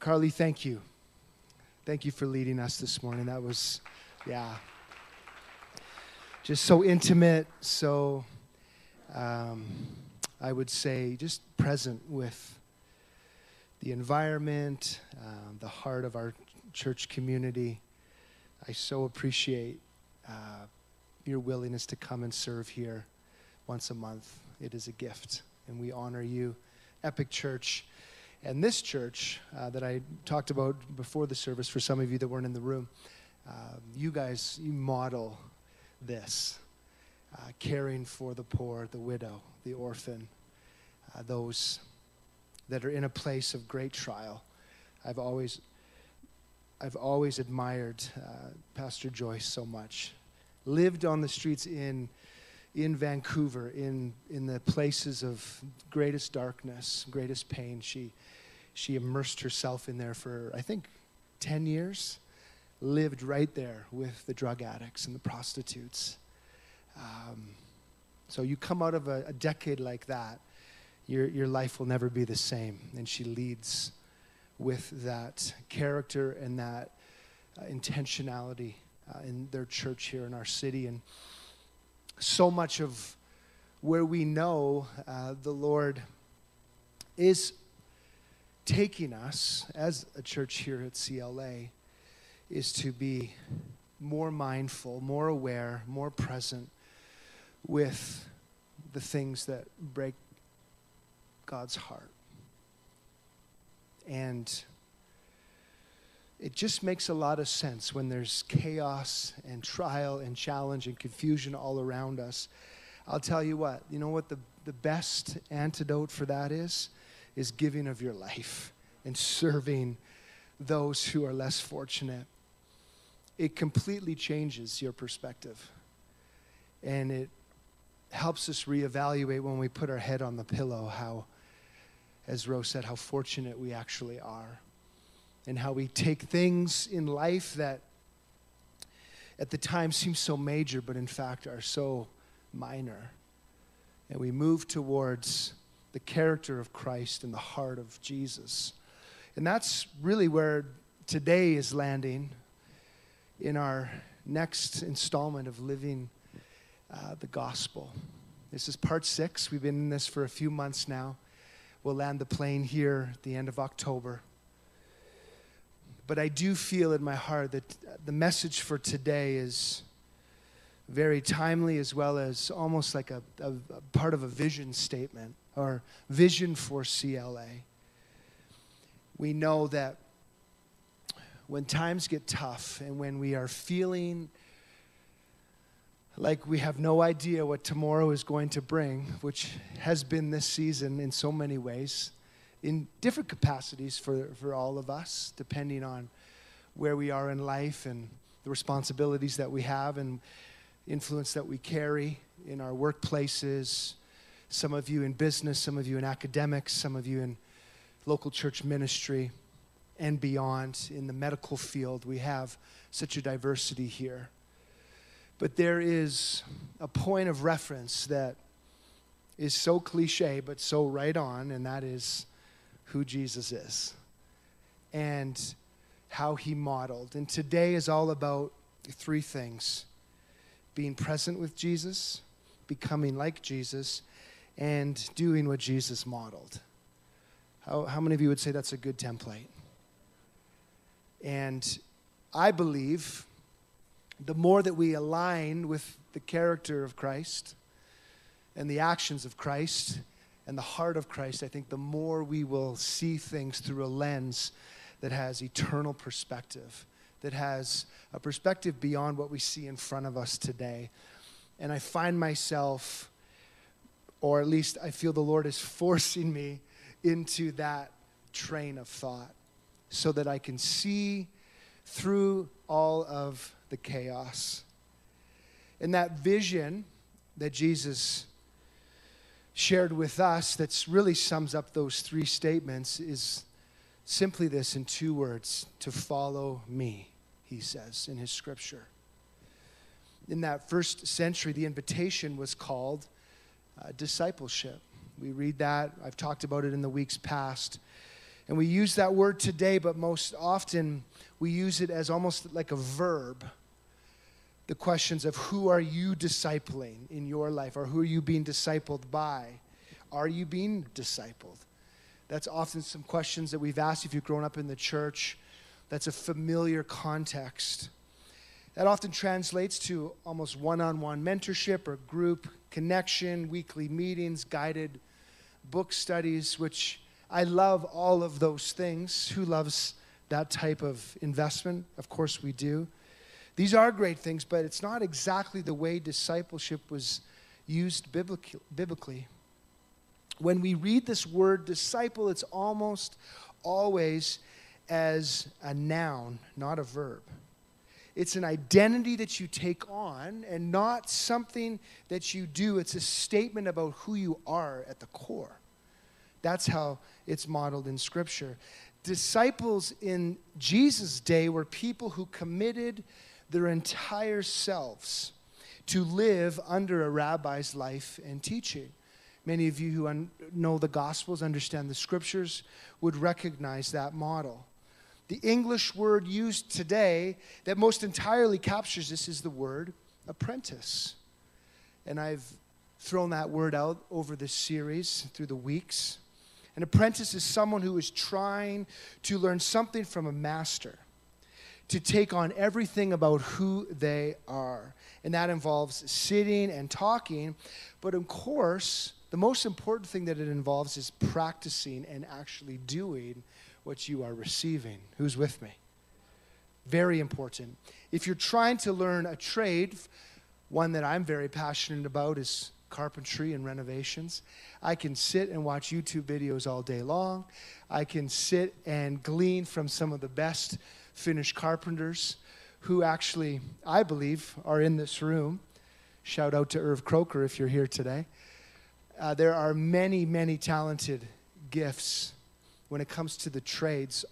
Carly, thank you. Thank you for leading us this morning. That was, yeah, just so intimate, so, um, I would say, just present with the environment, um, the heart of our church community. I so appreciate uh, your willingness to come and serve here once a month. It is a gift, and we honor you. Epic Church and this church uh, that I talked about before the service, for some of you that weren't in the room, uh, you guys, you model this uh, caring for the poor, the widow, the orphan, uh, those that are in a place of great trial. I've always, I've always admired uh, Pastor Joyce so much. Lived on the streets in in Vancouver, in, in the places of greatest darkness, greatest pain. She, she immersed herself in there for, I think, 10 years, lived right there with the drug addicts and the prostitutes. Um, so you come out of a, a decade like that, your, your life will never be the same. And she leads with that character and that uh, intentionality uh, in their church here in our city. And so much of where we know uh, the Lord is taking us as a church here at CLA is to be more mindful, more aware, more present with the things that break God's heart. And it just makes a lot of sense when there's chaos and trial and challenge and confusion all around us. I'll tell you what, you know what the, the best antidote for that is? Is giving of your life and serving those who are less fortunate. It completely changes your perspective. And it helps us reevaluate when we put our head on the pillow how, as Rose said, how fortunate we actually are and how we take things in life that at the time seem so major, but in fact are so minor. And we move towards the character of Christ and the heart of Jesus. And that's really where today is landing in our next installment of living uh, the gospel. This is part six. We've been in this for a few months now. We'll land the plane here at the end of October. But I do feel in my heart that the message for today is very timely as well as almost like a, a, a part of a vision statement or vision for CLA. We know that when times get tough and when we are feeling like we have no idea what tomorrow is going to bring, which has been this season in so many ways, in different capacities for, for all of us, depending on where we are in life and the responsibilities that we have and influence that we carry in our workplaces. Some of you in business, some of you in academics, some of you in local church ministry and beyond in the medical field. We have such a diversity here. But there is a point of reference that is so cliche but so right on, and that is who Jesus is and how he modeled. And today is all about three things being present with Jesus, becoming like Jesus, and doing what Jesus modeled. How, how many of you would say that's a good template? And I believe the more that we align with the character of Christ and the actions of Christ, and the heart of Christ, I think the more we will see things through a lens that has eternal perspective, that has a perspective beyond what we see in front of us today. And I find myself, or at least I feel the Lord is forcing me into that train of thought so that I can see through all of the chaos. And that vision that Jesus shared with us that really sums up those three statements is simply this in two words to follow me, he says in his scripture. In that first century, the invitation was called uh, discipleship. We read that, I've talked about it in the weeks past. And we use that word today, but most often we use it as almost like a verb. The questions of who are you discipling in your life, or who are you being discipled by? Are you being discipled? That's often some questions that we've asked if you've grown up in the church. That's a familiar context. That often translates to almost one on one mentorship or group connection, weekly meetings, guided book studies, which I love all of those things. Who loves that type of investment? Of course, we do. These are great things, but it's not exactly the way discipleship was used biblically. When we read this word disciple, it's almost always as a noun, not a verb. It's an identity that you take on and not something that you do. It's a statement about who you are at the core. That's how it's modeled in Scripture. Disciples in Jesus' day were people who committed their entire selves to live under a rabbi's life and teaching. Many of you who un- know the Gospels, understand the Scriptures, would recognize that model. The English word used today that most entirely captures this is the word apprentice. And I've thrown that word out over this series through the weeks. An apprentice is someone who is trying to learn something from a master, to take on everything about who they are. And that involves sitting and talking. But of course, the most important thing that it involves is practicing and actually doing what you are receiving. Who's with me? Very important. If you're trying to learn a trade, one that I'm very passionate about is carpentry and renovations. I can sit and watch YouTube videos all day long. I can sit and glean from some of the best Finnish carpenters who actually, I believe, are in this room. Shout out to Irv Croker if you're here today. Uh, there are many, many talented gifts when it comes to the trades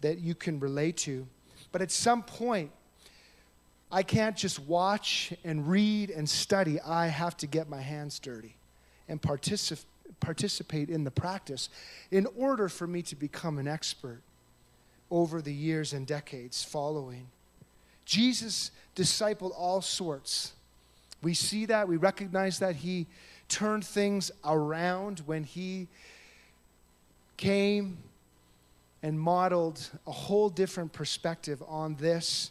that you can relate to. But at some point, I can't just watch and read and study. I have to get my hands dirty and particip- participate in the practice in order for me to become an expert over the years and decades following. Jesus discipled all sorts. We see that, we recognize that he turned things around when he came and modeled a whole different perspective on this.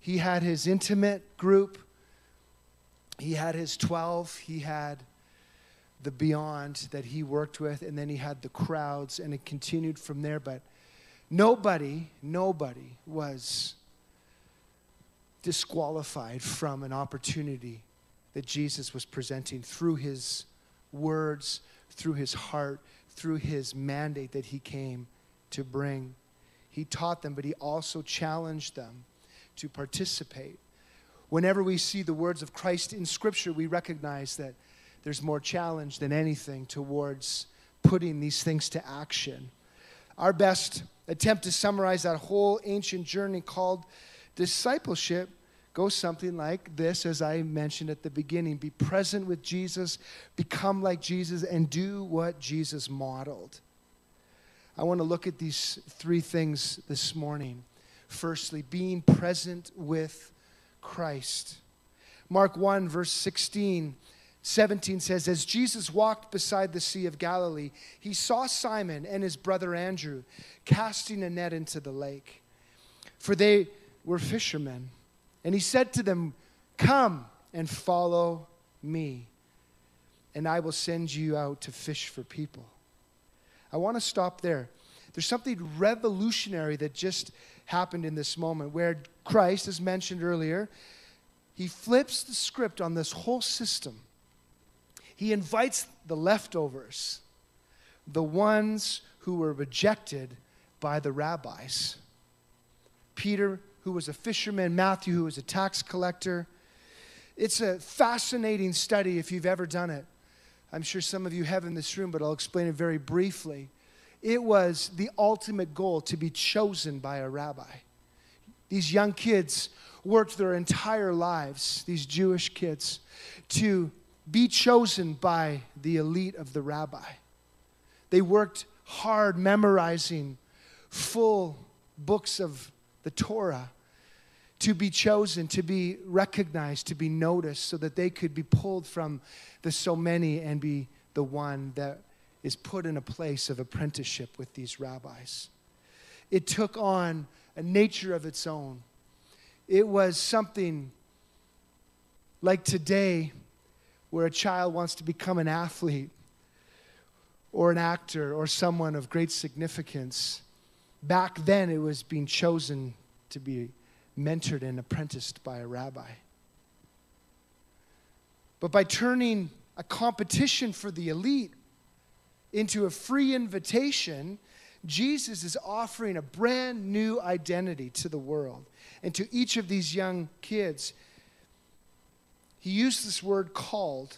He had his intimate group, he had his 12, he had the beyond that he worked with, and then he had the crowds, and it continued from there. But nobody, nobody was disqualified from an opportunity that Jesus was presenting through his words, through his heart, through his mandate that he came to bring. He taught them, but he also challenged them to participate. Whenever we see the words of Christ in Scripture, we recognize that there's more challenge than anything towards putting these things to action. Our best attempt to summarize that whole ancient journey called discipleship goes something like this, as I mentioned at the beginning be present with Jesus, become like Jesus, and do what Jesus modeled. I want to look at these three things this morning. Firstly, being present with Christ. Mark 1, verse 16, 17 says, As Jesus walked beside the Sea of Galilee, he saw Simon and his brother Andrew casting a net into the lake, for they were fishermen. And he said to them, Come and follow me, and I will send you out to fish for people. I want to stop there. There's something revolutionary that just happened in this moment where Christ, as mentioned earlier, he flips the script on this whole system. He invites the leftovers, the ones who were rejected by the rabbis. Peter who was a fisherman, Matthew, who was a tax collector. It's a fascinating study if you've ever done it. I'm sure some of you have in this room, but I'll explain it very briefly. It was the ultimate goal to be chosen by a rabbi. These young kids worked their entire lives, these Jewish kids, to be chosen by the elite of the rabbi. They worked hard memorizing full books of the Torah to be chosen, to be recognized, to be noticed, so that they could be pulled from the so many and be the one that is put in a place of apprenticeship with these rabbis. It took on a nature of its own. It was something like today, where a child wants to become an athlete or an actor or someone of great significance. Back then, it was being chosen to be mentored and apprenticed by a rabbi. But by turning a competition for the elite into a free invitation, Jesus is offering a brand new identity to the world and to each of these young kids. He used this word called.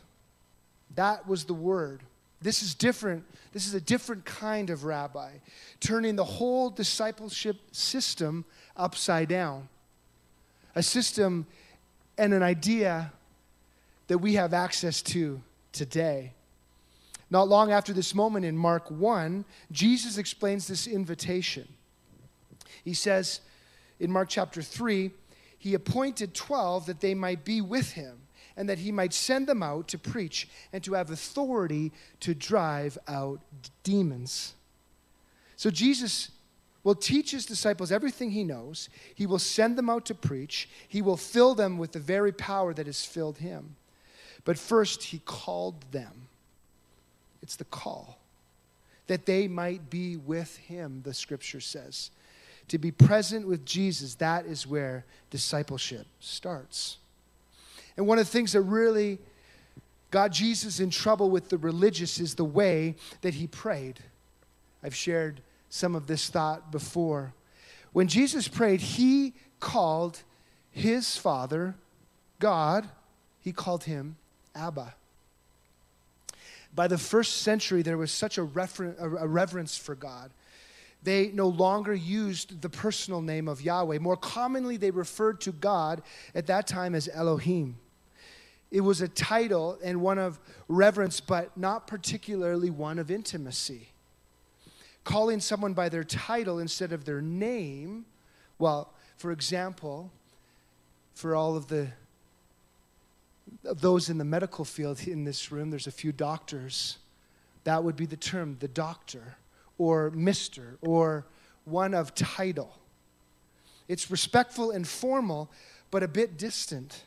That was the word. This is different. This is a different kind of rabbi, turning the whole discipleship system upside down a system and an idea that we have access to today. Not long after this moment in Mark 1, Jesus explains this invitation. He says in Mark chapter 3, he appointed 12 that they might be with him and that he might send them out to preach and to have authority to drive out demons. So Jesus will teach his disciples everything he knows. He will send them out to preach. He will fill them with the very power that has filled him. But first, he called them. It's the call. That they might be with him, the scripture says. To be present with Jesus, that is where discipleship starts. And one of the things that really got Jesus in trouble with the religious is the way that he prayed. I've shared some of this thought before. When Jesus prayed, he called his father, God, he called him Abba. By the first century, there was such a, refer- a reverence for God. They no longer used the personal name of Yahweh. More commonly, they referred to God at that time as Elohim. It was a title and one of reverence, but not particularly one of intimacy calling someone by their title instead of their name. Well, for example, for all of the those in the medical field in this room, there's a few doctors. That would be the term, the doctor, or Mr., or one of title. It's respectful and formal, but a bit distant.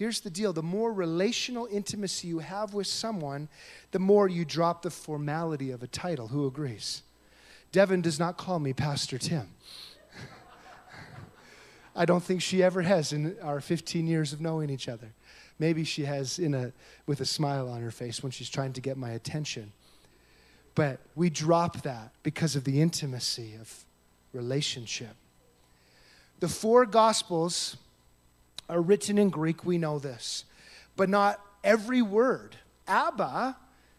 Here's the deal the more relational intimacy you have with someone, the more you drop the formality of a title. Who agrees? Devin does not call me Pastor Tim. I don't think she ever has in our 15 years of knowing each other. Maybe she has in a, with a smile on her face when she's trying to get my attention. But we drop that because of the intimacy of relationship. The four Gospels are written in Greek, we know this, but not every word. Abba,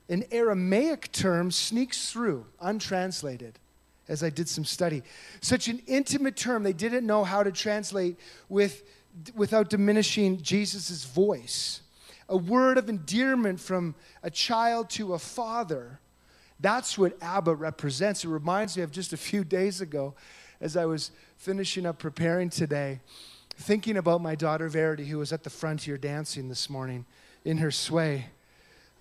an Aramaic term, sneaks through untranslated as I did some study. Such an intimate term, they didn't know how to translate with, without diminishing Jesus' voice. A word of endearment from a child to a father. That's what Abba represents. It reminds me of just a few days ago as I was finishing up preparing today thinking about my daughter Verity, who was at the frontier dancing this morning in her sway.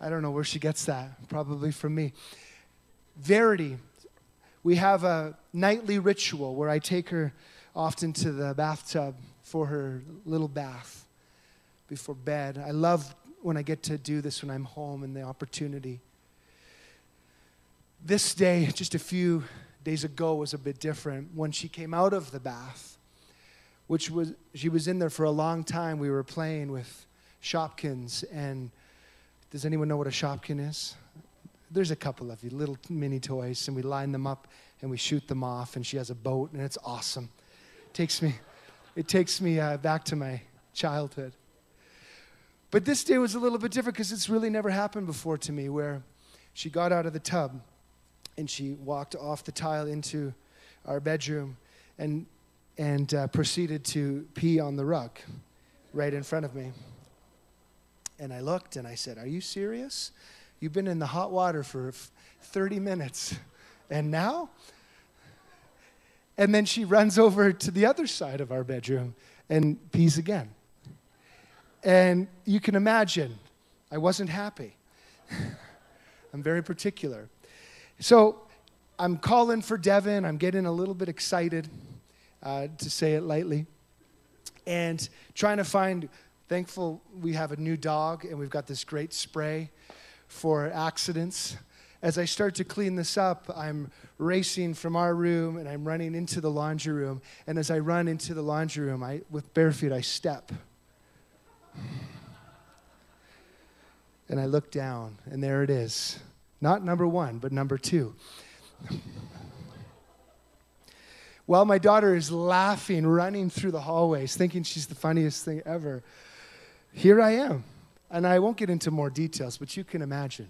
I don't know where she gets that, probably from me. Verity, we have a nightly ritual where I take her often to the bathtub for her little bath before bed. I love when I get to do this when I'm home and the opportunity. This day, just a few days ago, was a bit different. When she came out of the bath, which was she was in there for a long time. We were playing with Shopkins, and does anyone know what a Shopkin is? There's a couple of you, little mini toys, and we line them up and we shoot them off. And she has a boat, and it's awesome. It takes me, it takes me uh, back to my childhood. But this day was a little bit different because it's really never happened before to me. Where she got out of the tub and she walked off the tile into our bedroom, and and uh, proceeded to pee on the rug right in front of me. And I looked and I said, Are you serious? You've been in the hot water for 30 minutes. And now? And then she runs over to the other side of our bedroom and pees again. And you can imagine, I wasn't happy. I'm very particular. So I'm calling for Devin. I'm getting a little bit excited, uh, to say it lightly, and trying to find. Thankful we have a new dog and we've got this great spray for accidents. As I start to clean this up, I'm racing from our room and I'm running into the laundry room. And as I run into the laundry room, I, with bare feet, I step. And I look down, and there it is. Not number one, but number two. While my daughter is laughing, running through the hallways, thinking she's the funniest thing ever, here I am. And I won't get into more details, but you can imagine.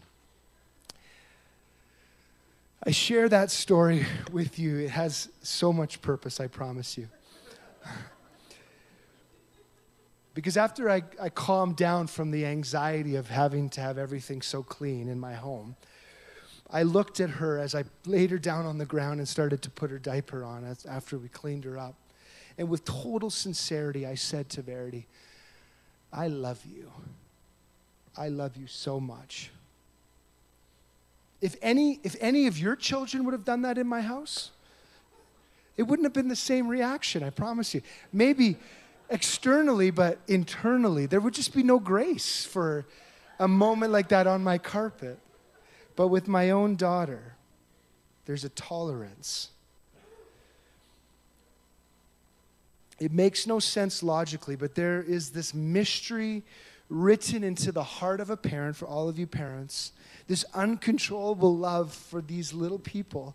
I share that story with you. It has so much purpose, I promise you. Because after I, I calmed down from the anxiety of having to have everything so clean in my home, I looked at her as I laid her down on the ground and started to put her diaper on after we cleaned her up. And with total sincerity, I said to Verity, I love you. I love you so much. If any, if any of your children would have done that in my house, it wouldn't have been the same reaction, I promise you. Maybe externally, but internally, there would just be no grace for a moment like that on my carpet. But with my own daughter, there's a tolerance. It makes no sense logically, but there is this mystery written into the heart of a parent, for all of you parents, this uncontrollable love for these little people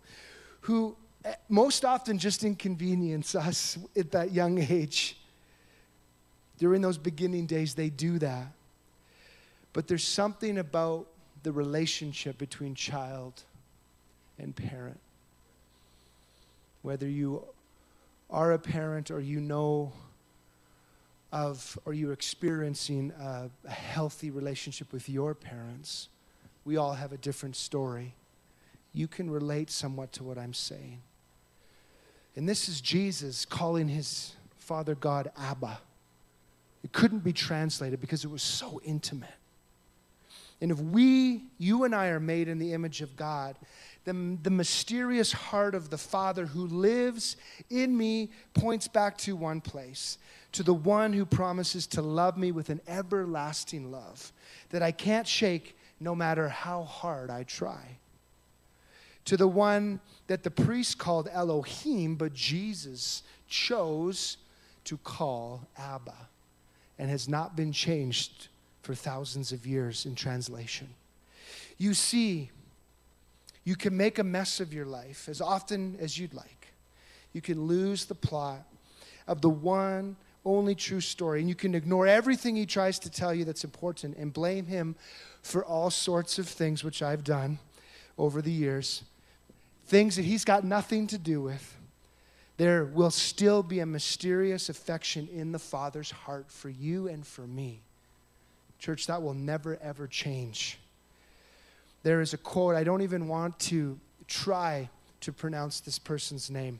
who eh, most often just inconvenience us at that young age. During those beginning days, they do that. But there's something about the relationship between child and parent. Whether you are a parent or you know of or you're experiencing a, a, healthy relationship with your parents, we all have a different story. You can relate somewhat to what I'm saying. And this is Jesus calling his Father God Abba. It couldn't be translated because it was so intimate. And if we, you and I, are made in the image of God, then the mysterious heart of the Father who lives in me points back to one place to the one who promises to love me with an everlasting love that I can't shake no matter how hard I try. To the one that the priest called Elohim, but Jesus chose to call Abba and has not been changed for thousands of years in translation. You see, you can make a mess of your life as often as you'd like. You can lose the plot of the one only true story, and you can ignore everything he tries to tell you that's important and blame him for all sorts of things, which I've done over the years, things that he's got nothing to do with. There will still be a mysterious affection in the Father's heart for you and for me. Church, that will never, ever change. There is a quote, I don't even want to try to pronounce this person's name,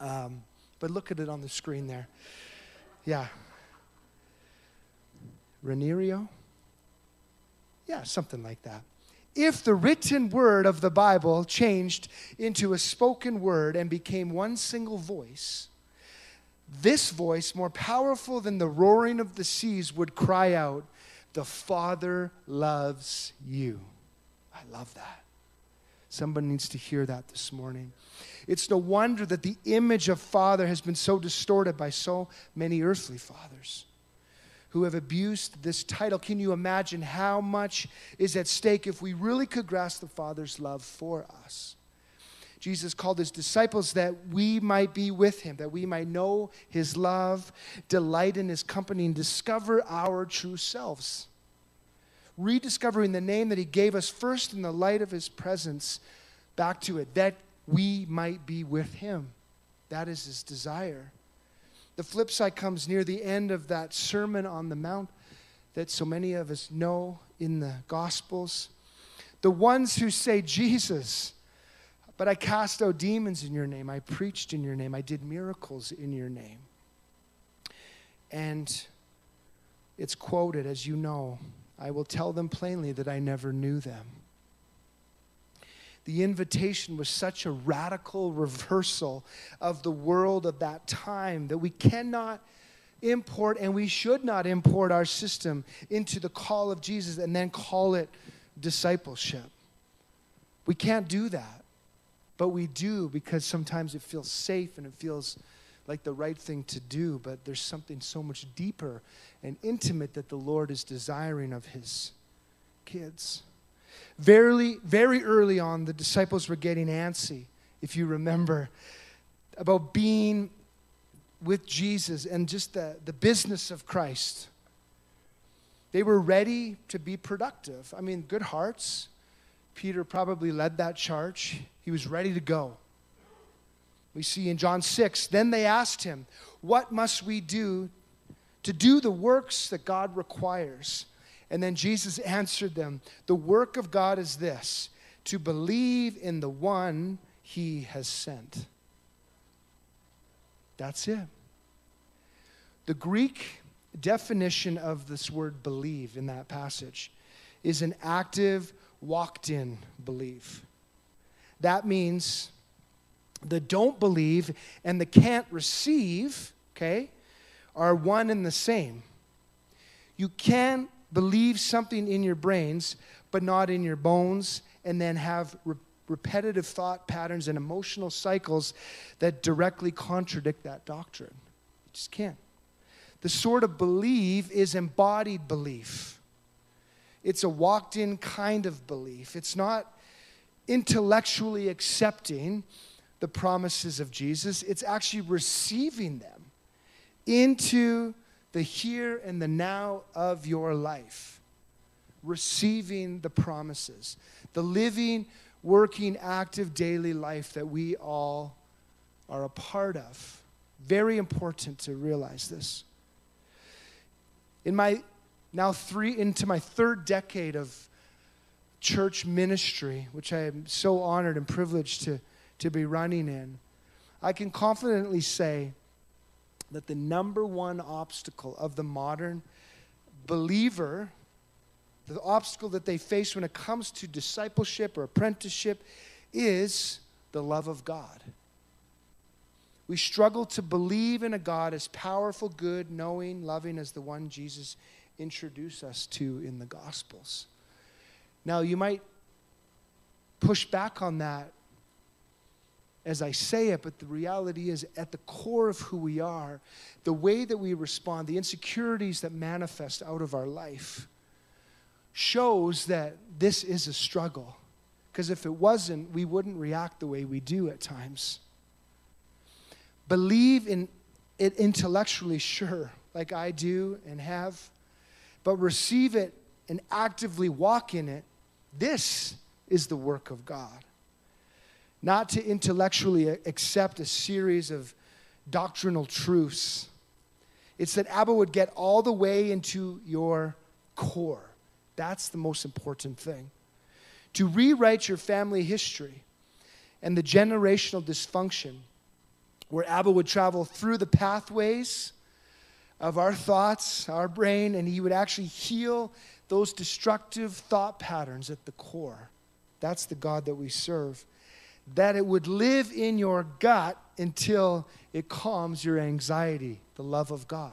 um, but look at it on the screen there. Yeah. Raniero? Yeah, something like that. If the written word of the Bible changed into a spoken word and became one single voice, this voice, more powerful than the roaring of the seas, would cry out, The Father loves you. I love that. Somebody needs to hear that this morning. It's no wonder that the image of Father has been so distorted by so many earthly fathers who have abused this title. Can you imagine how much is at stake if we really could grasp the Father's love for us? Jesus called his disciples that we might be with him, that we might know his love, delight in his company, and discover our true selves. Rediscovering the name that he gave us first in the light of his presence, back to it, that we might be with him. That is his desire. The flip side comes near the end of that Sermon on the Mount that so many of us know in the Gospels The ones who say, Jesus, but I cast out demons in your name. I preached in your name. I did miracles in your name. And it's quoted, as you know, I will tell them plainly that I never knew them. The invitation was such a radical reversal of the world of that time that we cannot import and we should not import our system into the call of Jesus and then call it discipleship. We can't do that. But we do because sometimes it feels safe and it feels like the right thing to do, but there's something so much deeper and intimate that the Lord is desiring of his kids. Very, very early on, the disciples were getting antsy, if you remember, about being with Jesus and just the, the business of Christ. They were ready to be productive. I mean, good hearts. Peter probably led that charge. He was ready to go. We see in John 6, then they asked him, What must we do to do the works that God requires? And then Jesus answered them, The work of God is this, to believe in the one he has sent. That's it. The Greek definition of this word believe in that passage is an active, walked in belief. That means the don't believe and the can't receive, okay, are one and the same. You can believe something in your brains, but not in your bones, and then have re- repetitive thought patterns and emotional cycles that directly contradict that doctrine. You just can't. The sort of belief is embodied belief. It's a walked in kind of belief. It's not intellectually accepting the promises of Jesus, it's actually receiving them into the here and the now of your life. Receiving the promises, the living, working, active daily life that we all are a part of. Very important to realize this. In my now three into my third decade of church ministry, which I am so honored and privileged to to be running in, I can confidently say that the number one obstacle of the modern believer, the obstacle that they face when it comes to discipleship or apprenticeship, is the love of God. We struggle to believe in a God as powerful, good, knowing, loving as the one Jesus introduced us to in the Gospels. Now, you might push back on that as I say it, but the reality is at the core of who we are, the way that we respond, the insecurities that manifest out of our life shows that this is a struggle. Because if it wasn't, we wouldn't react the way we do at times. Believe in it intellectually, sure, like I do and have, but receive it and actively walk in it. This is the work of God not to intellectually accept a series of doctrinal truths. It's that Abba would get all the way into your core. That's the most important thing. To rewrite your family history and the generational dysfunction, where Abba would travel through the pathways of our thoughts, our brain, and he would actually heal those destructive thought patterns at the core. That's the God that we serve that it would live in your gut until it calms your anxiety, the love of God.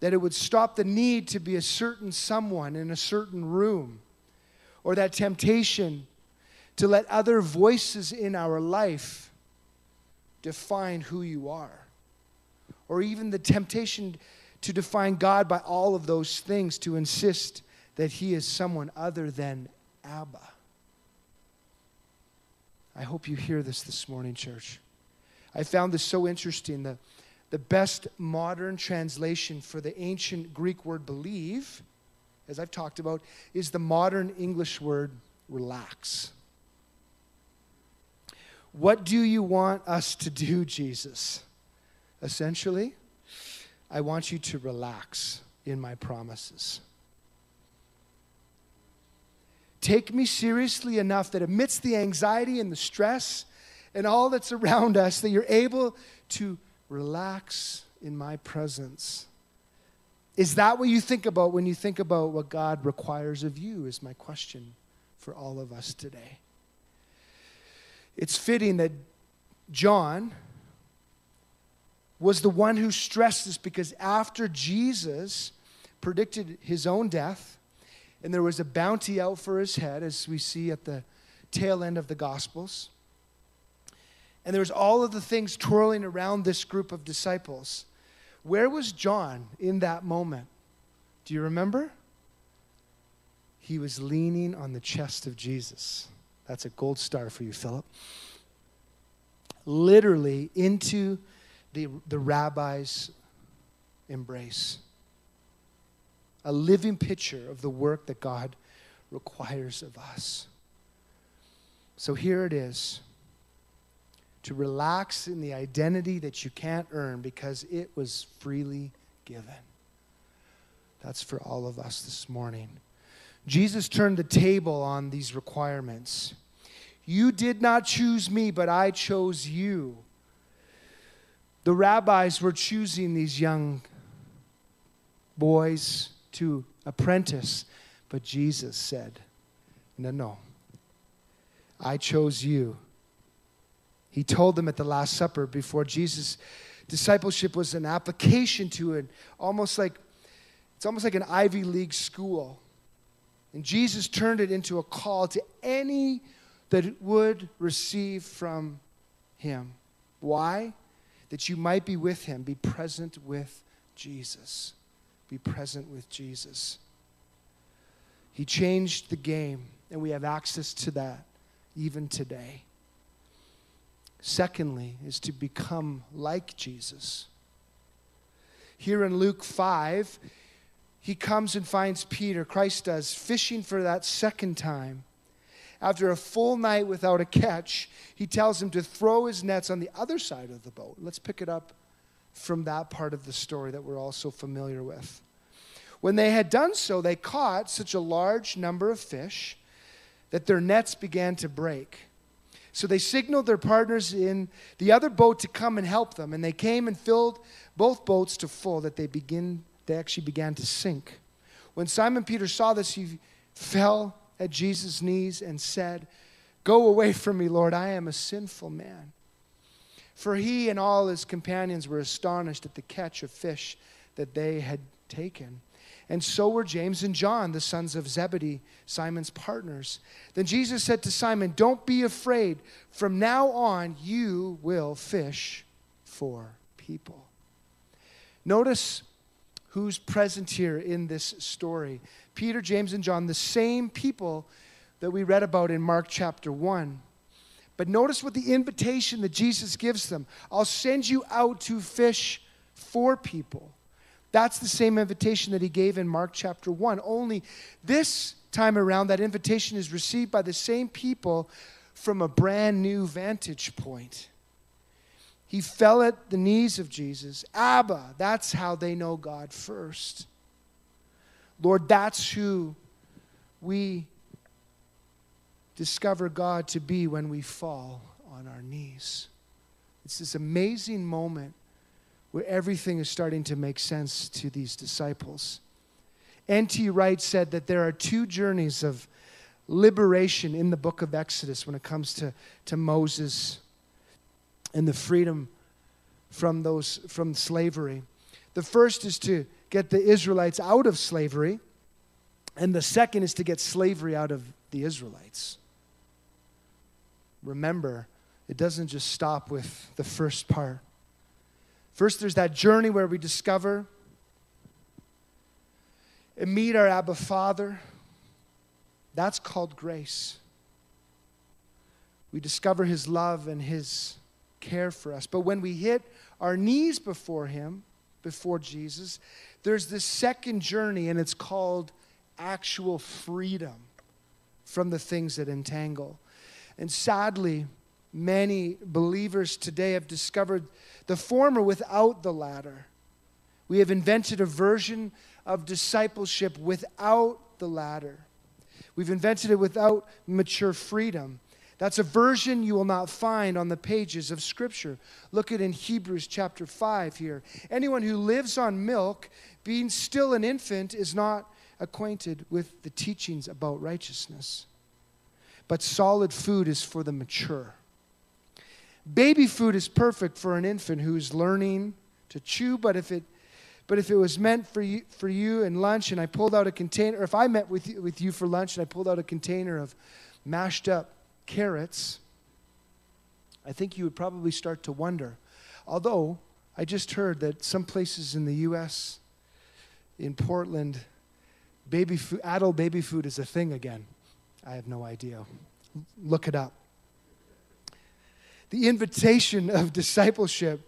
That it would stop the need to be a certain someone in a certain room, or that temptation to let other voices in our life define who you are, or even the temptation to define God by all of those things, to insist that He is someone other than Abba. I hope you hear this this morning, church. I found this so interesting. The, the best modern translation for the ancient Greek word believe, as I've talked about, is the modern English word relax. What do you want us to do, Jesus? Essentially, I want you to relax in my promises. take me seriously enough that amidst the anxiety and the stress and all that's around us, that you're able to relax in my presence. Is that what you think about when you think about what God requires of you? Is my question for all of us today. It's fitting that John was the one who stressed this because after Jesus predicted his own death, and there was a bounty out for his head, as we see at the tail end of the Gospels. And there was all of the things twirling around this group of disciples. Where was John in that moment? Do you remember? He was leaning on the chest of Jesus. That's a gold star for you, Philip. Literally into the, the rabbi's embrace a living picture of the work that God requires of us. So here it is to relax in the identity that you can't earn because it was freely given. That's for all of us this morning. Jesus turned the table on these requirements. You did not choose me, but I chose you. The rabbis were choosing these young boys to apprentice. But Jesus said, No, no. I chose you. He told them at the Last Supper before Jesus' discipleship was an application to it, almost like it's almost like an Ivy League school. And Jesus turned it into a call to any that would receive from him. Why? That you might be with him, be present with Jesus be present with Jesus. He changed the game, and we have access to that even today. Secondly, is to become like Jesus. Here in Luke 5, he comes and finds Peter, Christ does, fishing for that second time. After a full night without a catch, he tells him to throw his nets on the other side of the boat. Let's pick it up from that part of the story that we're all so familiar with. When they had done so, they caught such a large number of fish that their nets began to break. So they signaled their partners in the other boat to come and help them, and they came and filled both boats to full that they begin they actually began to sink. When Simon Peter saw this, he fell at Jesus' knees and said, Go away from me, Lord, I am a sinful man. For he and all his companions were astonished at the catch of fish that they had taken. And so were James and John, the sons of Zebedee, Simon's partners. Then Jesus said to Simon, Don't be afraid. From now on, you will fish for people. Notice who's present here in this story Peter, James, and John, the same people that we read about in Mark chapter 1. But notice what the invitation that Jesus gives them I'll send you out to fish for people. That's the same invitation that he gave in Mark chapter 1. Only this time around, that invitation is received by the same people from a brand new vantage point. He fell at the knees of Jesus. Abba, that's how they know God first. Lord, that's who we discover God to be when we fall on our knees. It's this amazing moment where everything is starting to make sense to these disciples. N.T. Wright said that there are two journeys of liberation in the book of Exodus when it comes to, to Moses and the freedom from, those, from slavery. The first is to get the Israelites out of slavery, and the second is to get slavery out of the Israelites. Remember, it doesn't just stop with the first part. First, there's that journey where we discover and meet our Abba Father. That's called grace. We discover His love and His care for us. But when we hit our knees before Him, before Jesus, there's this second journey, and it's called actual freedom from the things that entangle. And sadly, many believers today have discovered the former without the latter. We have invented a version of discipleship without the latter. We've invented it without mature freedom. That's a version you will not find on the pages of Scripture. Look at in Hebrews chapter 5 here. Anyone who lives on milk, being still an infant, is not acquainted with the teachings about righteousness. But solid food is for the mature. Baby food is perfect for an infant who's learning to chew, but if it but if it was meant for you, for you in lunch and I pulled out a container, or if I met with you, with you for lunch and I pulled out a container of mashed up carrots, I think you would probably start to wonder. Although I just heard that some places in the U.S., in Portland, baby food, adult baby food is a thing again. I have no idea. Look it up. The invitation of discipleship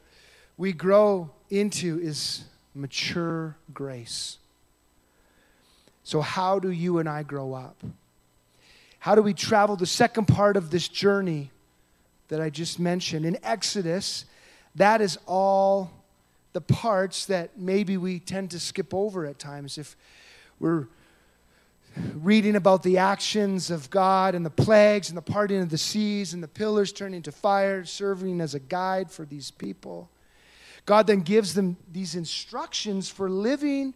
we grow into is mature grace. So, how do you and I grow up? How do we travel the second part of this journey that I just mentioned? In Exodus, that is all the parts that maybe we tend to skip over at times. If we're reading about the actions of God and the plagues and the parting of the seas and the pillars turning to fire, serving as a guide for these people. God then gives them these instructions for living,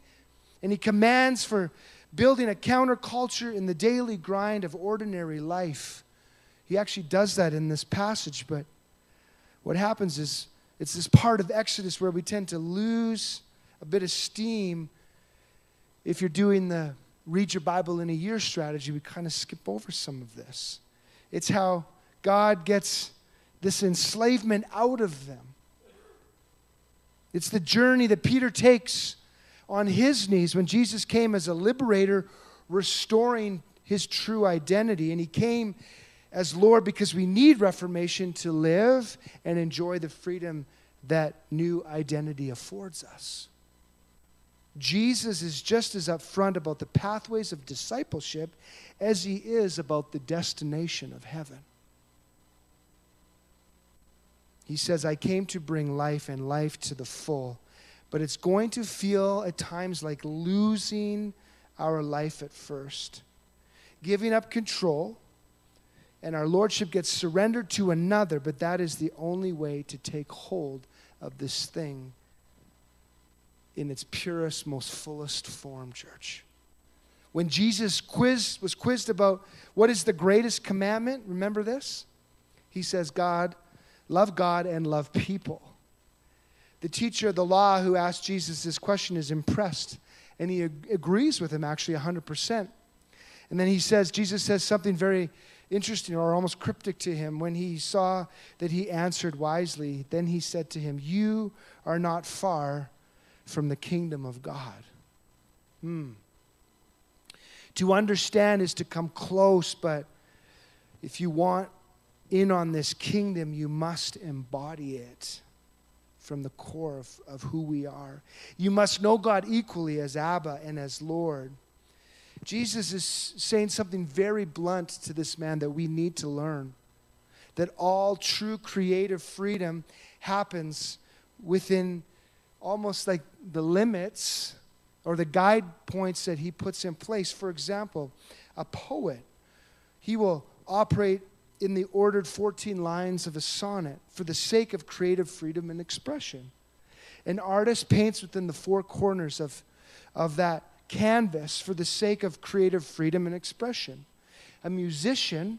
and He commands for building a counterculture in the daily grind of ordinary life. He actually does that in this passage, but what happens is it's this part of Exodus where we tend to lose a bit of steam if you're doing the read your Bible in a year strategy, we kind of skip over some of this. It's how God gets this enslavement out of them. It's the journey that Peter takes on his knees when Jesus came as a liberator, restoring his true identity. And he came as Lord because we need reformation to live and enjoy the freedom that new identity affords us. Jesus is just as upfront about the pathways of discipleship as he is about the destination of heaven. He says, I came to bring life and life to the full. But it's going to feel at times like losing our life at first, giving up control, and our lordship gets surrendered to another, but that is the only way to take hold of this thing in its purest, most fullest form, church. When Jesus quiz, was quizzed about what is the greatest commandment, remember this? He says, God, love God and love people. The teacher of the law who asked Jesus this question is impressed, and he ag- agrees with him actually 100%. And then he says, Jesus says something very interesting or almost cryptic to him when he saw that he answered wisely. Then he said to him, You are not far from the kingdom of God. Hmm. To understand is to come close, but if you want in on this kingdom, you must embody it from the core of, of who we are. You must know God equally as Abba and as Lord. Jesus is saying something very blunt to this man that we need to learn that all true creative freedom happens within almost like the limits or the guide points that he puts in place. For example, a poet, he will operate in the ordered 14 lines of a sonnet for the sake of creative freedom and expression. An artist paints within the four corners of, of that canvas for the sake of creative freedom and expression. A musician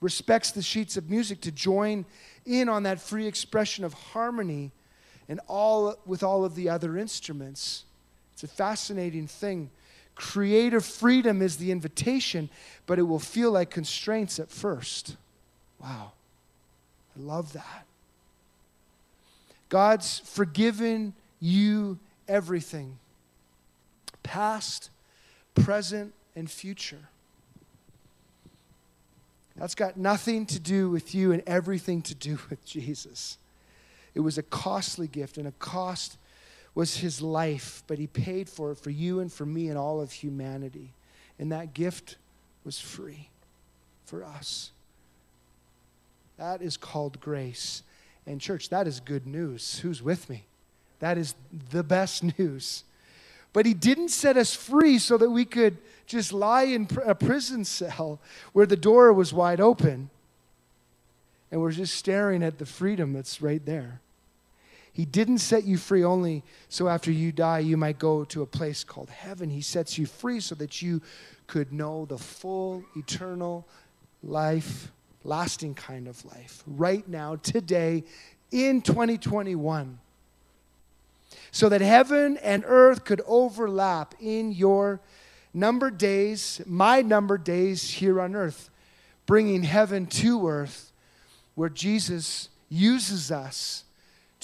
respects the sheets of music to join in on that free expression of harmony and all with all of the other instruments. It's a fascinating thing. Creative freedom is the invitation, but it will feel like constraints at first. Wow. I love that. God's forgiven you everything past, present, and future. That's got nothing to do with you and everything to do with Jesus. It was a costly gift, and a cost was his life, but he paid for it for you and for me and all of humanity. And that gift was free for us. That is called grace. And, church, that is good news. Who's with me? That is the best news. But He didn't set us free so that we could just lie in a prison cell where the door was wide open and we're just staring at the freedom that's right there. He didn't set you free only so after you die you might go to a place called heaven. He sets you free so that you could know the full, eternal life, lasting kind of life right now, today, in 2021. So that heaven and earth could overlap in your numbered days, my numbered days here on earth, bringing heaven to earth, where Jesus uses us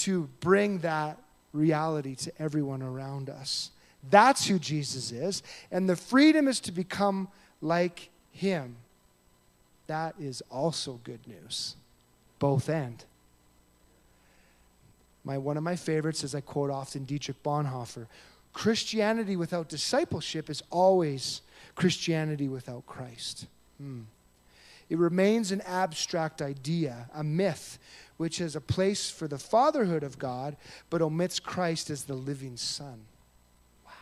to bring that reality to everyone around us. That's who Jesus is. And the freedom is to become like him. That is also good news. Both end. My, one of my favorites, as I quote often, Dietrich Bonhoeffer Christianity without discipleship is always Christianity without Christ. Hmm. It remains an abstract idea, a myth, which is a place for the fatherhood of God, but omits Christ as the living Son. Wow.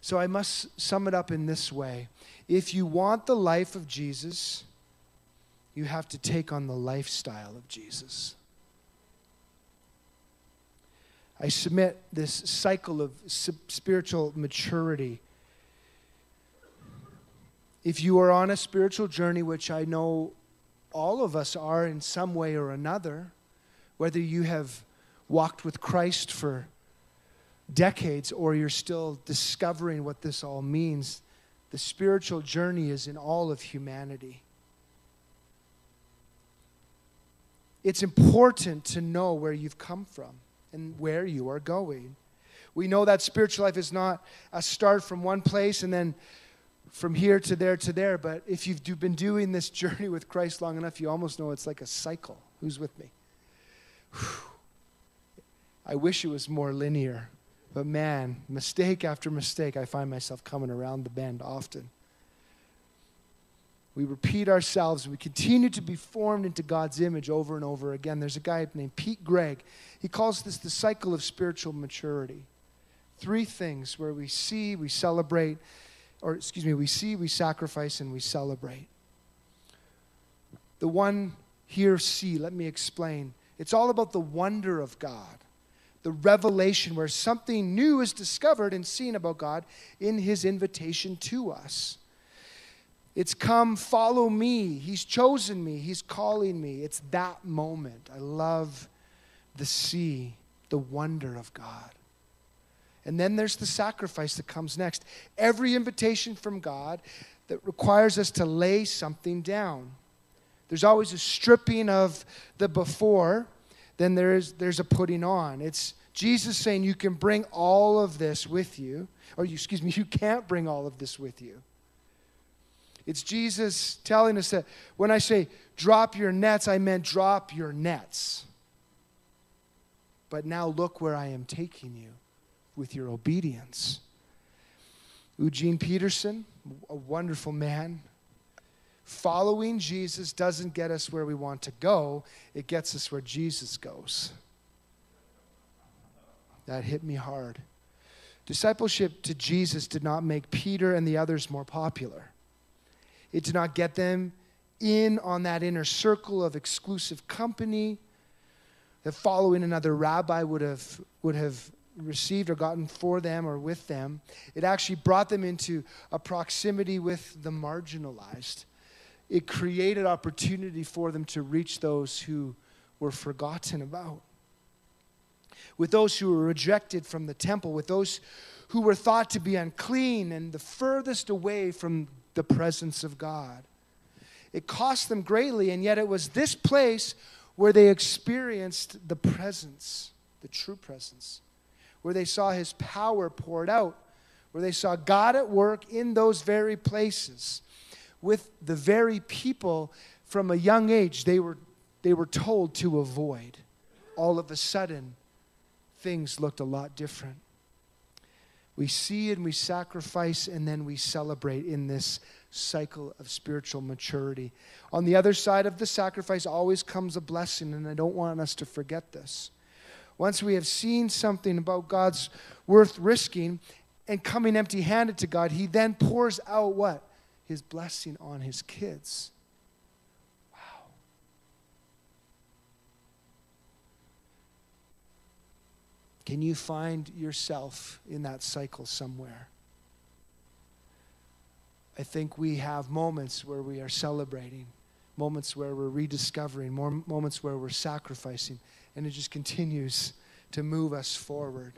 So I must sum it up in this way. If you want the life of Jesus, you have to take on the lifestyle of Jesus. I submit this cycle of spiritual maturity. If you are on a spiritual journey, which I know all of us are in some way or another, whether you have walked with Christ for decades or you're still discovering what this all means. The spiritual journey is in all of humanity. It's important to know where you've come from and where you are going. We know that spiritual life is not a start from one place and then from here to there to there. But if you've been doing this journey with Christ long enough, you almost know it's like a cycle. Who's with me? Whew. I wish it was more linear. But man, mistake after mistake, I find myself coming around the bend often. We repeat ourselves. We continue to be formed into God's image over and over again. There's a guy named Pete Greig. He calls this the cycle of spiritual maturity. Three things where we see, we celebrate, or excuse me, we see, we sacrifice, and we celebrate. The one here, see, let me explain. It's all about the wonder of God, the revelation where something new is discovered and seen about God in his invitation to us. It's come, follow me. He's chosen me. He's calling me. It's that moment. I love the see, the wonder of God. And then there's the sacrifice that comes next. Every invitation from God that requires us to lay something down. There's always a stripping of the before, then there's, there's a putting on. It's Jesus saying, You can bring all of this with you, or you, excuse me, you can't bring all of this with you. It's Jesus telling us that when I say drop your nets, I meant drop your nets. But now look where I am taking you with your obedience. Eugene Peterson, a wonderful man. Following Jesus doesn't get us where we want to go, it gets us where Jesus goes. That hit me hard. Discipleship to Jesus did not make Peter and the others more popular. It did not get them in on that inner circle of exclusive company that following another rabbi would have, would have received or gotten for them or with them, it actually brought them into a proximity with the marginalized. It created opportunity for them to reach those who were forgotten about. With those who were rejected from the temple, with those who were thought to be unclean and the furthest away from the presence of God. It cost them greatly, and yet it was this place where they experienced the presence, the true presence where they saw his power poured out, where they saw God at work in those very places with the very people from a young age they were, they were told to avoid. All of a sudden, things looked a lot different. We see and we sacrifice, and then we celebrate in this cycle of spiritual maturity. On the other side of the sacrifice always comes a blessing, and I don't want us to forget this. Once we have seen something about God's worth risking and coming empty handed to God, He then pours out what? His blessing on His kids. Wow. Can you find yourself in that cycle somewhere? I think we have moments where we are celebrating, moments where we're rediscovering, more moments where we're sacrificing, and it just continues to move us forward.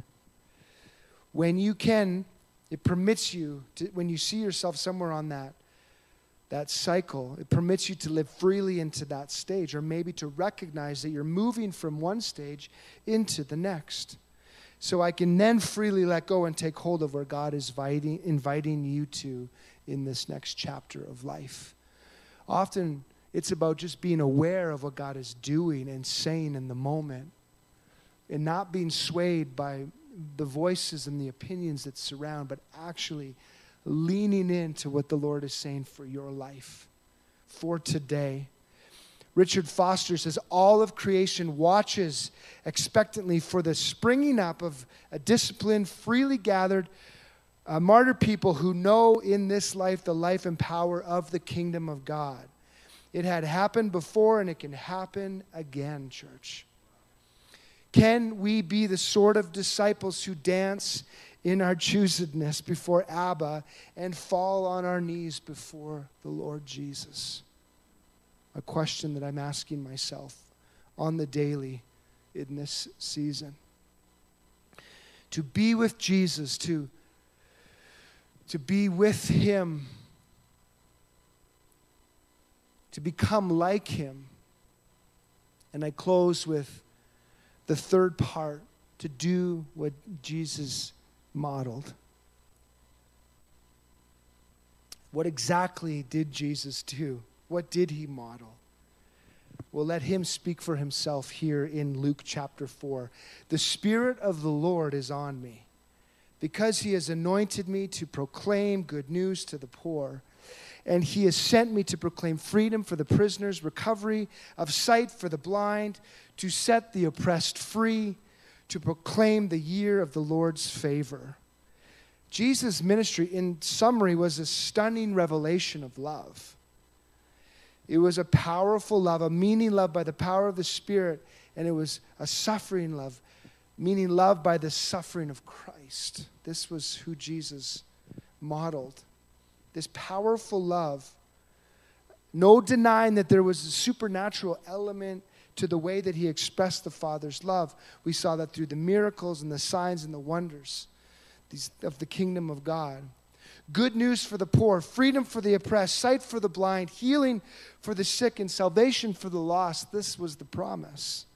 When you can, it permits you to, when you see yourself somewhere on that that cycle, it permits you to live freely into that stage, or maybe to recognize that you're moving from one stage into the next. So I can then freely let go and take hold of where God is inviting, inviting you to in this next chapter of life. Often it's about just being aware of what God is doing and saying in the moment and not being swayed by the voices and the opinions that surround, but actually leaning into what the Lord is saying for your life, for today. Richard Foster says, All of creation watches expectantly for the springing up of a disciplined, freely gathered, uh, martyr people who know in this life the life and power of the kingdom of God. It had happened before and it can happen again, church. Can we be the sort of disciples who dance in our choosedness before Abba and fall on our knees before the Lord Jesus? A question that I'm asking myself on the daily in this season. To be with Jesus, to, to be with Him, to become like Him. And I close with the third part to do what Jesus modeled. What exactly did Jesus do? What did he model? Well, let him speak for himself here in Luke chapter 4. The Spirit of the Lord is on me because he has anointed me to proclaim good news to the poor. And he has sent me to proclaim freedom for the prisoners, recovery of sight for the blind, to set the oppressed free, to proclaim the year of the Lord's favor. Jesus' ministry, in summary, was a stunning revelation of love. It was a powerful love, a meaning love by the power of the Spirit, and it was a suffering love, meaning love by the suffering of Christ. This was who Jesus modeled. This powerful love. No denying that there was a supernatural element to the way that he expressed the Father's love. We saw that through the miracles and the signs and the wonders of the kingdom of God. Good news for the poor, freedom for the oppressed, sight for the blind, healing for the sick, and salvation for the lost. This was the promise.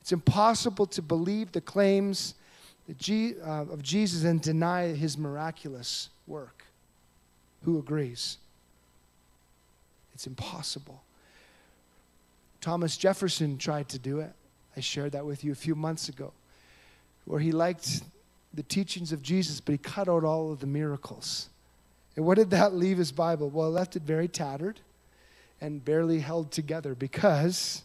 It's impossible to believe the claims uh, of Jesus and deny his miraculous work. Who agrees? It's impossible. Thomas Jefferson tried to do it. I shared that with you a few months ago, where he liked the teachings of Jesus, but he cut out all of the miracles. And what did that leave his Bible? Well, it left it very tattered and barely held together because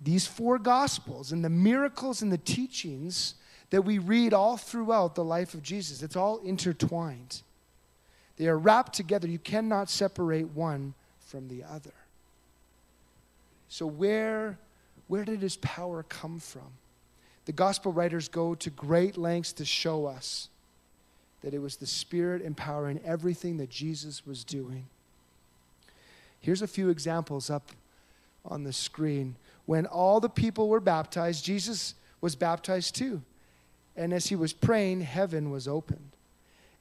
these four gospels and the miracles and the teachings that we read all throughout the life of Jesus, it's all intertwined. They are wrapped together. You cannot separate one from the other. So, where, where did his power come from? The gospel writers go to great lengths to show us that it was the Spirit empowering everything that Jesus was doing. Here's a few examples up on the screen. When all the people were baptized, Jesus was baptized too. And as he was praying, heaven was opened,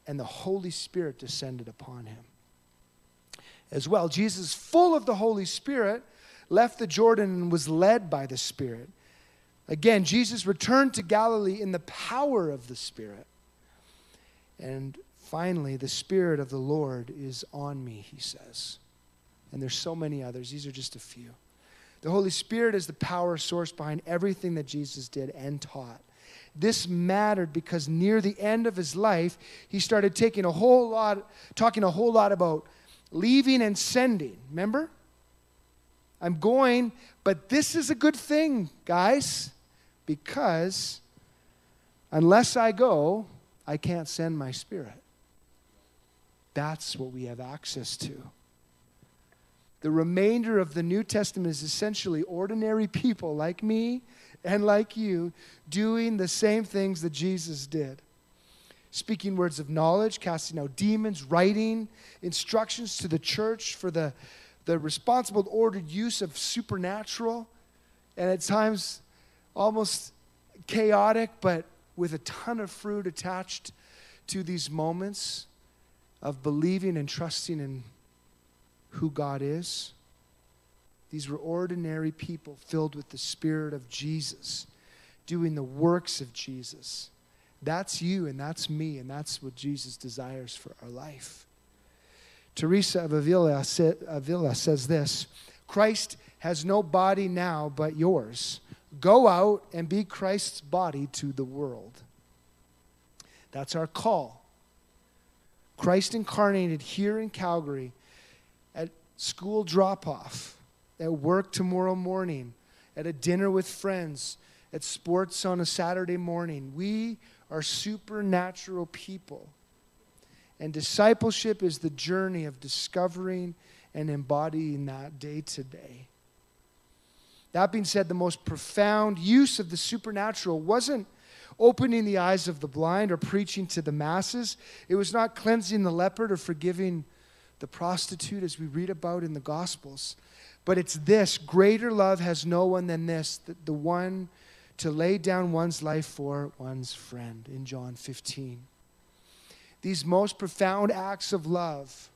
and the Holy Spirit descended upon him. As well, Jesus, full of the Holy Spirit, left the Jordan and was led by the Spirit. Again, Jesus returned to Galilee in the power of the Spirit. And finally, the Spirit of the Lord is on me, he says. And there's so many others. These are just a few. The Holy Spirit is the power source behind everything that Jesus did and taught. This mattered because near the end of his life, he started taking a whole lot, talking a whole lot about leaving and sending. Remember? I'm going, but this is a good thing, guys. because unless I go, I can't send my spirit. That's what we have access to. The remainder of the New Testament is essentially ordinary people like me and like you doing the same things that Jesus did speaking words of knowledge, casting out demons, writing instructions to the church for the, the responsible, ordered use of supernatural, and at times almost chaotic, but with a ton of fruit attached to these moments of believing and trusting in who God is. These were ordinary people filled with the Spirit of Jesus, doing the works of Jesus. That's you and that's me, and that's what Jesus desires for our life. Teresa of Avila, Avila says this Christ has no body now but yours. Go out and be Christ's body to the world. That's our call. Christ incarnated here in Calgary at school drop off, at work tomorrow morning, at a dinner with friends, at sports on a Saturday morning. We are supernatural people. And discipleship is the journey of discovering and embodying that day to day. That being said, the most profound use of the supernatural wasn't opening the eyes of the blind or preaching to the masses. It was not cleansing the leopard or forgiving the prostitute, as we read about in the Gospels. But it's this greater love has no one than this, the, the one to lay down one's life for one's friend in John 15. These most profound acts of love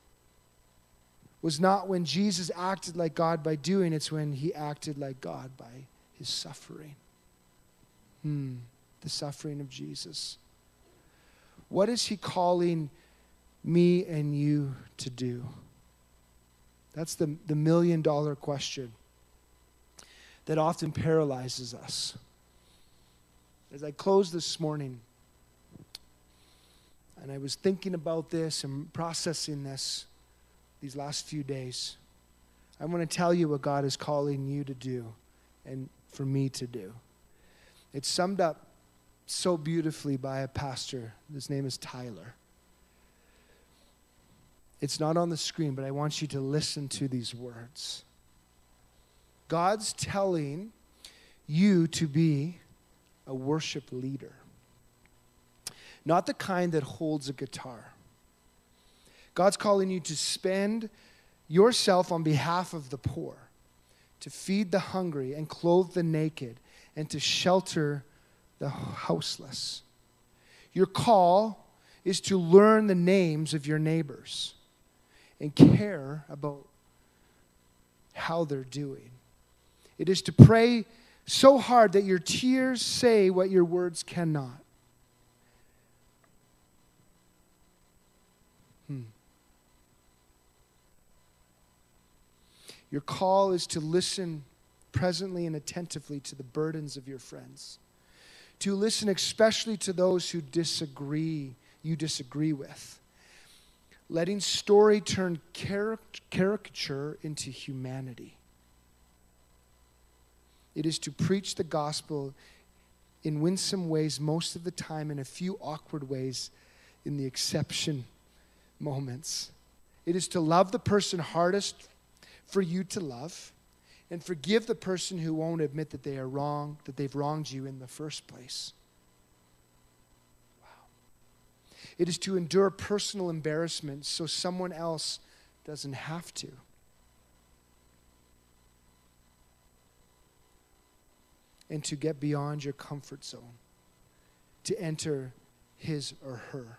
was not when Jesus acted like God by doing, it's when he acted like God by his suffering. Hmm, the suffering of Jesus. What is he calling me and you to do? That's the, the million dollar question that often paralyzes us. As I closed this morning, and I was thinking about this and processing this these last few days, I want to tell you what God is calling you to do and for me to do. It's summed up so beautifully by a pastor. His name is Tyler. It's not on the screen, but I want you to listen to these words. God's telling you to be a worship leader. Not the kind that holds a guitar. God's calling you to spend yourself on behalf of the poor, to feed the hungry and clothe the naked, and to shelter the houseless. Your call is to learn the names of your neighbors and care about how they're doing. It is to pray so hard that your tears say what your words cannot. Hmm. Your call is to listen presently and attentively to the burdens of your friends, to listen especially to those who disagree, you disagree with. Letting story turn caricature into humanity. It is to preach the gospel in winsome ways most of the time, in a few awkward ways in the exception moments. It is to love the person hardest for you to love and forgive the person who won't admit that they are wrong, that they've wronged you in the first place. Wow. It is to endure personal embarrassment so someone else doesn't have to. and to get beyond your comfort zone, to enter his or her.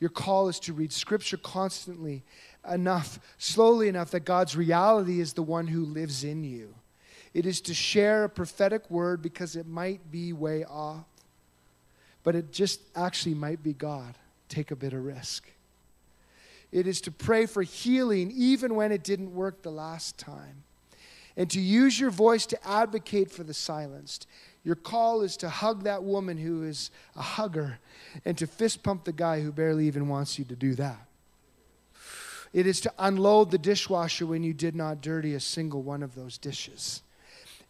Your call is to read Scripture constantly enough, slowly enough, that God's reality is the one who lives in you. It is to share a prophetic word because it might be way off, but it just actually might be God. Take a bit of risk. It is to pray for healing even when it didn't work the last time and to use your voice to advocate for the silenced. Your call is to hug that woman who is a hugger and to fist pump the guy who barely even wants you to do that. It is to unload the dishwasher when you did not dirty a single one of those dishes.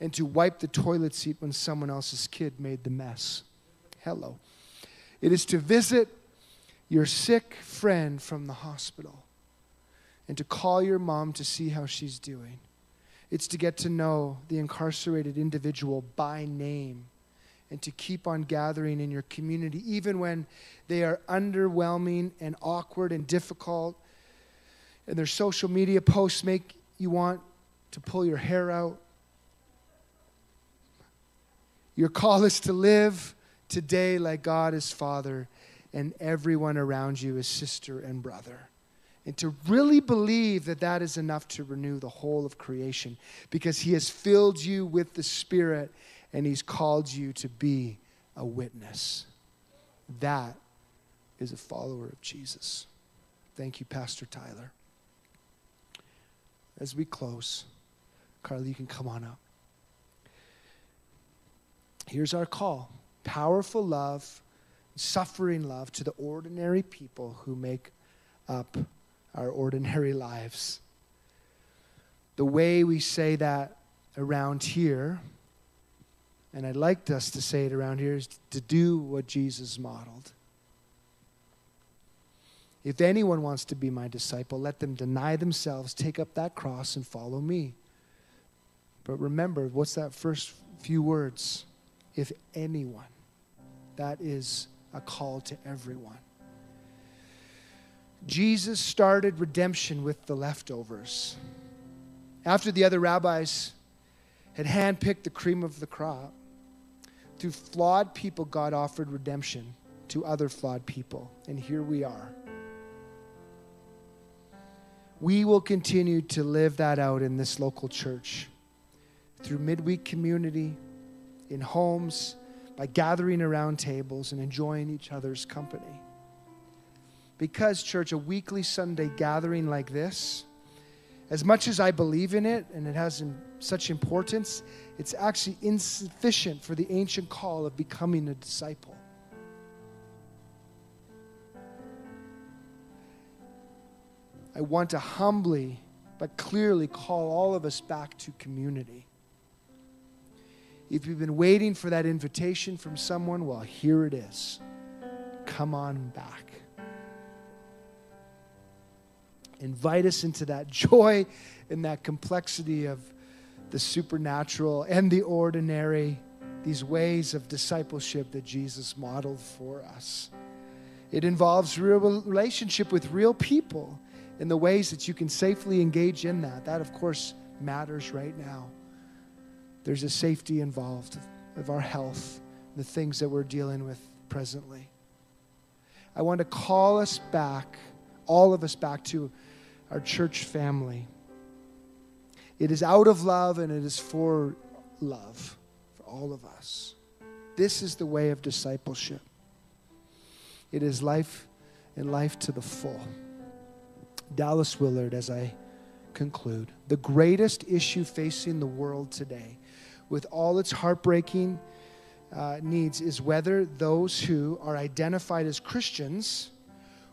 and to wipe the toilet seat when someone else's kid made the mess. Hello. It is to visit your sick friend from the hospital and to call your mom to see how she's doing. It's to get to know the incarcerated individual by name and to keep on gathering in your community, even when they are underwhelming and awkward and difficult, and their social media posts make you want to pull your hair out. Your call is to live today like God is Father and everyone around you is sister and brother. And to really believe that that is enough to renew the whole of creation because He has filled you with the Spirit and He's called you to be a witness. That is a follower of Jesus. Thank you, Pastor Tyler. As we close, Carly, you can come on up. Here's our call powerful love, suffering love to the ordinary people who make up our ordinary lives. The way we say that around here, and I'd like us to say it around here, is to do what Jesus modeled. If anyone wants to be my disciple, let them deny themselves, take up that cross, and follow me. But remember, what's that first few words? If anyone. That is a call to everyone. Jesus started redemption with the leftovers. After the other rabbis had handpicked the cream of the crop, through flawed people, God offered redemption to other flawed people. And here we are. We will continue to live that out in this local church through midweek community, in homes, by gathering around tables and enjoying each other's company. Because, church, a weekly Sunday gathering like this, as much as I believe in it and it has such importance, it's actually insufficient for the ancient call of becoming a disciple. I want to humbly but clearly call all of us back to community. If you've been waiting for that invitation from someone, well, here it is. Come on back. Invite us into that joy and that complexity of the supernatural and the ordinary, these ways of discipleship that Jesus modeled for us. It involves real relationship with real people in the ways that you can safely engage in that. That, of course, matters right now. There's a safety involved of our health, the things that we're dealing with presently. I want to call us back, all of us back to our church family. It is out of love and it is for love for all of us. This is the way of discipleship. It is life and life to the full. Dallas Willard, as I conclude, the greatest issue facing the world today, with all its heartbreaking uh, needs, is whether those who are identified as Christians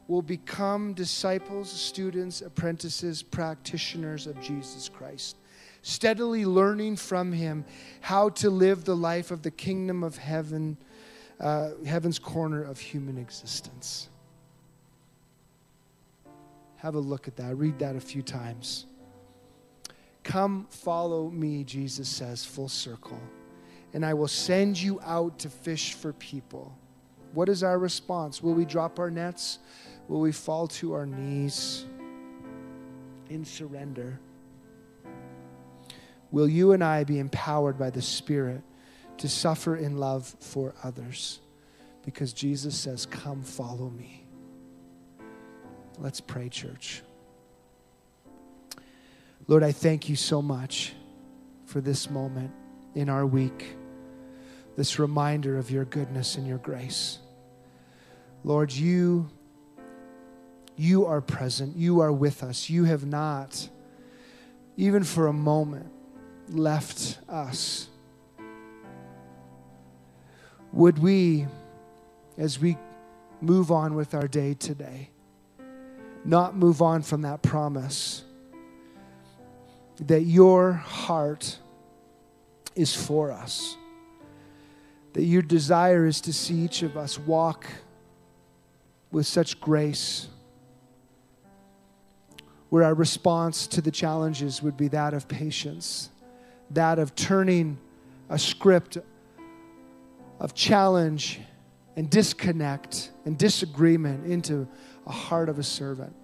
will become disciples, students, apprentices, practitioners of Jesus Christ, steadily learning from Him how to live the life of the kingdom of heaven, uh, heaven's corner of human existence. Have a look at that. Read that a few times. Come follow me, Jesus says, full circle, and I will send you out to fish for people. What is our response? Will we drop our nets? Will we fall to our knees in surrender? Will you and I be empowered by the Spirit to suffer in love for others? Because Jesus says, Come follow me. Let's pray, church. Lord, I thank you so much for this moment in our week, this reminder of your goodness and your grace. Lord, you, you are present. You are with us. You have not, even for a moment, left us. Would we, as we move on with our day today, not move on from that promise that your heart is for us. That your desire is to see each of us walk with such grace, where our response to the challenges would be that of patience, that of turning a script of challenge and disconnect and disagreement into a heart of a servant.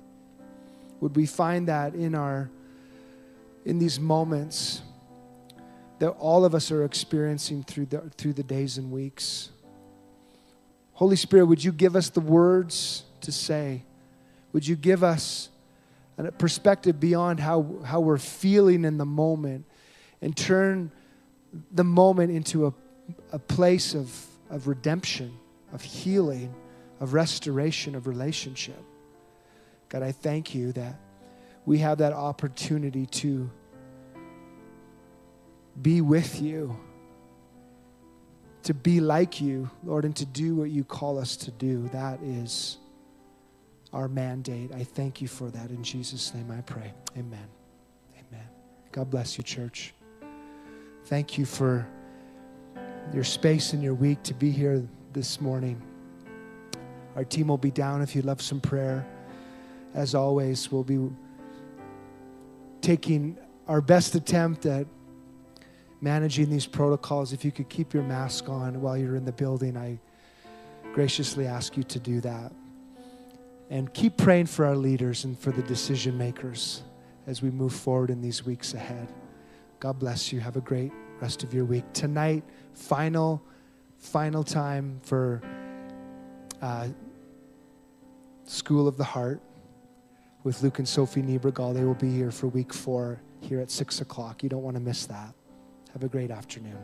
Would we find that in our in these moments that all of us are experiencing through the, through the days and weeks? Holy Spirit, would you give us the words to say? Would you give us a perspective beyond how, how we're feeling in the moment and turn the moment into a, a place of, of redemption, of healing, of restoration, of relationship? God, I thank you that we have that opportunity to be with you, to be like you, Lord, and to do what you call us to do. That is our mandate. I thank you for that. In Jesus' name I pray. Amen. Amen. God bless you, church. Thank you for your space and your week to be here this morning. Our team will be down if you'd love some prayer. As always, we'll be taking our best attempt at managing these protocols. If you could keep your mask on while you're in the building, I graciously ask you to do that. And keep praying for our leaders and for the decision makers as we move forward in these weeks ahead. God bless you. Have a great rest of your week. Tonight, final, final time for uh, School of the Heart with Luke and Sophie Niebergall. They will be here for week four here at 6 o'clock. You don't want to miss that. Have a great afternoon.